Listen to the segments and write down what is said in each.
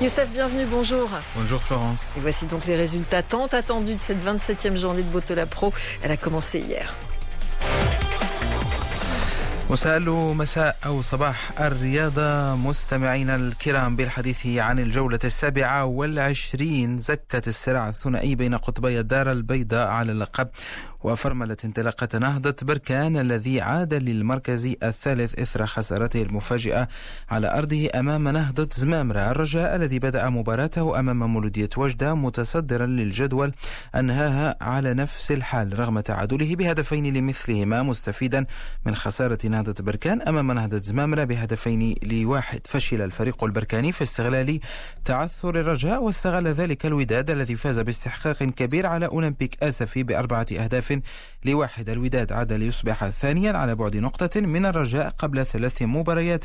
Youssef, bienvenue, bonjour. Bonjour Florence. Et voici donc les résultats tant attendus de cette 27e journée de Botola Pro. Elle a commencé hier. مساء مساء أو صباح الرياضة مستمعينا الكرام بالحديث عن الجولة السابعة والعشرين زكت الصراع الثنائي بين قطبي الدار البيضاء على اللقب وفرملت انطلاقة نهضة بركان الذي عاد للمركز الثالث إثر خسارته المفاجئة على أرضه أمام نهضة زمامرة. الرجاء الذي بدأ مباراته أمام مولودية وجدة متصدرا للجدول أنهاها على نفس الحال رغم تعادله بهدفين لمثلهما مستفيدا من خسارة نهضة بركان أمام نهضة زمامرة بهدفين لواحد. فشل الفريق البركاني في استغلال تعثر الرجاء واستغل ذلك الوداد الذي فاز باستحقاق كبير على أولمبيك آسفي بأربعة أهداف لواحد. الوداد عاد ليصبح ثانيا على بعد نقطة من الرجاء قبل ثلاث مباريات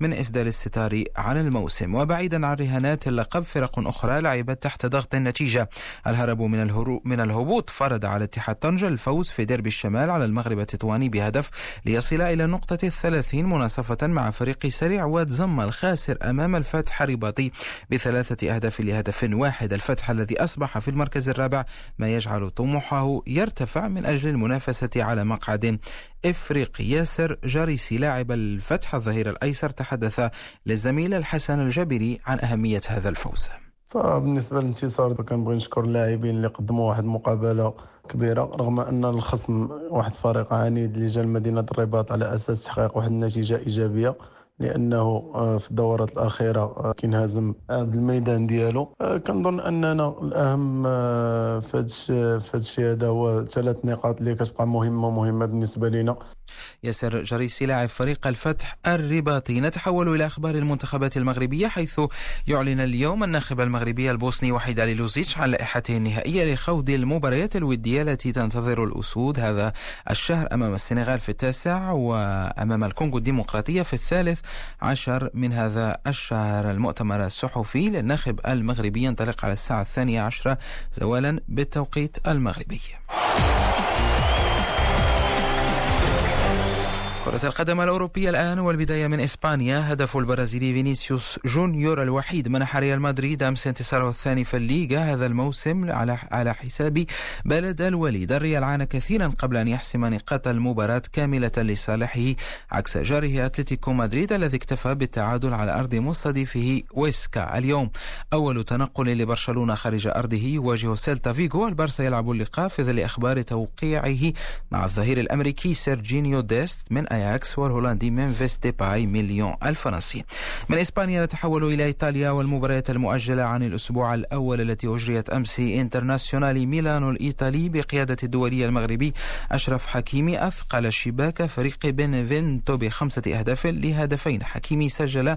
من إسدال الستار على الموسم. وبعيدا عن رهانات اللقب فرق أخرى لعبت تحت ضغط النتيجة. الهرب من الهرو من الهبوط فرض على اتحاد طنجة الفوز في ديربي الشمال على المغرب التطواني بهدف ليصل إلى نقطة الثلاثين مناصفة مع فريق سريع واد زم الخاسر أمام الفتح الرباطي بثلاثة أهداف لهدف واحد. الفتح الذي أصبح في المركز الرابع ما يجعل طموحه يرتفع من أجل المنافسة على مقعد إفريقي. ياسر جاريسي لاعب الفتح الظهير الأيسر تحدث للزميل الحسن الجبري عن أهمية هذا الفوز. فبالنسبة للانتصار كنبغي نشكر اللاعبين اللي قدموا واحد المقابلة كبيرة رغم أن الخصم واحد فريق عنيد اللي جا لمدينه الرباط على أساس تحقيق واحد النتيجة إيجابية. لأنه آه، في الدورات الأخيرة آه، كينهزم آه، بالميدان ديالو. كنظن أننا الأهم في هذا الشيء هذا هو ثلاث نقاط اللي كتبقى مهمة مهمة بالنسبة لنا ياسر جريسي لاعب فريق الفتح الرباطي. نتحول إلى أخبار المنتخبات المغربية حيث يعلن اليوم الناخب المغربي البوسني وحيد علي لوزيتش عن لائحته النهائية لخوض المباريات الودية التي تنتظر الأسود هذا الشهر أمام السنغال في التاسع وأمام الكونغو الديمقراطية في الثالث. عشر من هذا الشهر. المؤتمر الصحفي للناخب المغربي ينطلق على الساعة الثانية عشرة زوالا بالتوقيت المغربي. كرة القدم الأوروبية الآن والبداية من إسبانيا. هدف البرازيلي فينيسيوس جونيور الوحيد منح ريال مدريد أمس انتصاره الثاني في الليغا هذا الموسم على على حساب بلد الوليد. الريال عانى كثيرا قبل أن يحسم نقاط المباراة كاملة لصالحه عكس جاره أتلتيكو مدريد الذي اكتفى بالتعادل على أرض مستضيفه ويسكا اليوم. أول تنقل لبرشلونة خارج أرضه يواجه سيلتا فيغو. البارسا يلعب اللقاء في ظل أخبار توقيعه مع الظهير الأمريكي سيرجينيو ديست من أياكس والهولندي ممفيس ديباي من ليون الفرنسي من إسبانيا نتحول إلى إيطاليا والمباريات المؤجلة عن الأسبوع الأول التي أجريت أمس انترناسيونالي ميلانو الإيطالي بقيادة الدولي المغربي أشرف حكيمي أثقل شباك فريق بنفنتو بخمسة أهداف لهدفين. حكيمي سجل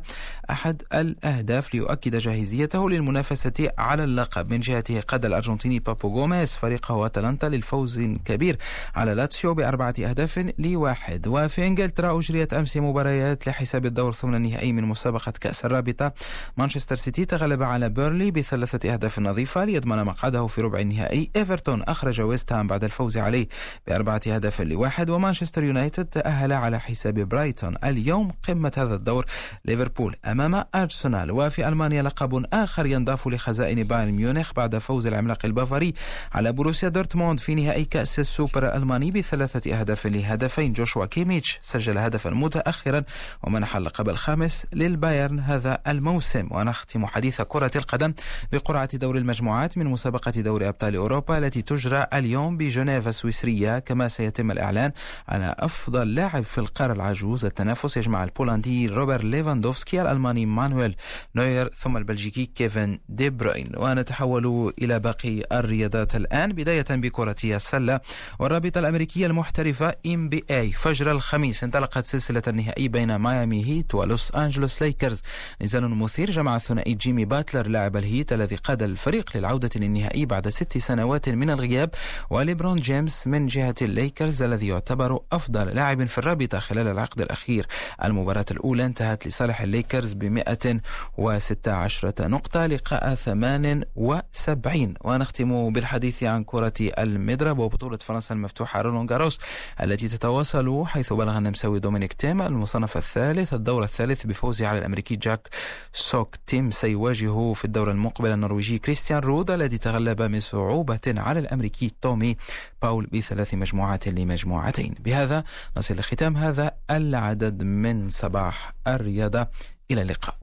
أحد الأهداف ليؤكد جاهزيته للمنافسة على اللقب. من جهته قاد الأرجنتيني بابو غوميز فريقه أتلانتا لفوز كبير على لاتسيو بأربعة أهداف لواحد. وفي إنجلترا أجريت أمس مباريات لحساب الدور ثمن النهائي من مسابقة كأس الرابطة. مانشستر سيتي تغلب على بيرنلي بثلاثة أهداف نظيفة ليضمن مقعده في ربع النهائي. إيفرتون أخرج ويست هام بعد الفوز عليه بأربعة أهداف لواحد ومانشستر يونايتد تأهل على حساب برايتون. اليوم قمة هذا الدور ليفربول أمام أرسنال. وفي ألمانيا لقب آخر ينضاف لخزائن بايرن ميونخ بعد فوز العملاق البافاري على بروسيا دورتموند في نهائي كأس السوبر الألماني بثلاثة أهداف لهدفين. جوشوا كيميتش سجل هدفا متأخرا ومنح اللقب الخامس للبايرن هذا الموسم. ونختم حديث كرة القدم بقرعة دور المجموعات من مسابقة دوري أبطال أوروبا التي تجرى اليوم بجنيف السويسرية كما سيتم الإعلان على أفضل لاعب في القارة العجوز التنافس يجمع البولندي روبر ليفاندوفسكي الألماني مانويل نوير ثم البلجيكي كيفن دي بروين. ونتحول إلى باقي الرياضات الآن بداية بكرة السلة والرابطة الأمريكية المحترفة NBA. فجر الخميس الخميس انطلقت سلسلة النهائي بين ميامي هيت ولوس أنجلوس ليكرز. نزال مثير جمع الثنائي جيمي باتلر لاعب الهيت الذي قاد الفريق للعودة للنهائي بعد ست سنوات من الغياب وليبرون جيمس من جهة الليكرز الذي يعتبر أفضل لاعب في الرابطة خلال العقد الأخير. المباراة الأولى انتهت لصالح الليكرز ب 116 نقطة لقاء 78 ونختم بالحديث عن كرة المضرب وبطولة فرنسا المفتوحة رولون جاروس التي تتواصل حيث بلغ النمساوي دومينيك تيم المصنف الثالث الدور الثالث بفوزه على الأمريكي جاك سوك تيم سيواجه في الدورة المقبلة النرويجي كريستيان رود الذي تغلب بصعوبة على الأمريكي تومي باول بثلاث مجموعات لمجموعتين. بهذا نصل لختام هذا العدد من صباح الرياضة. إلى اللقاء.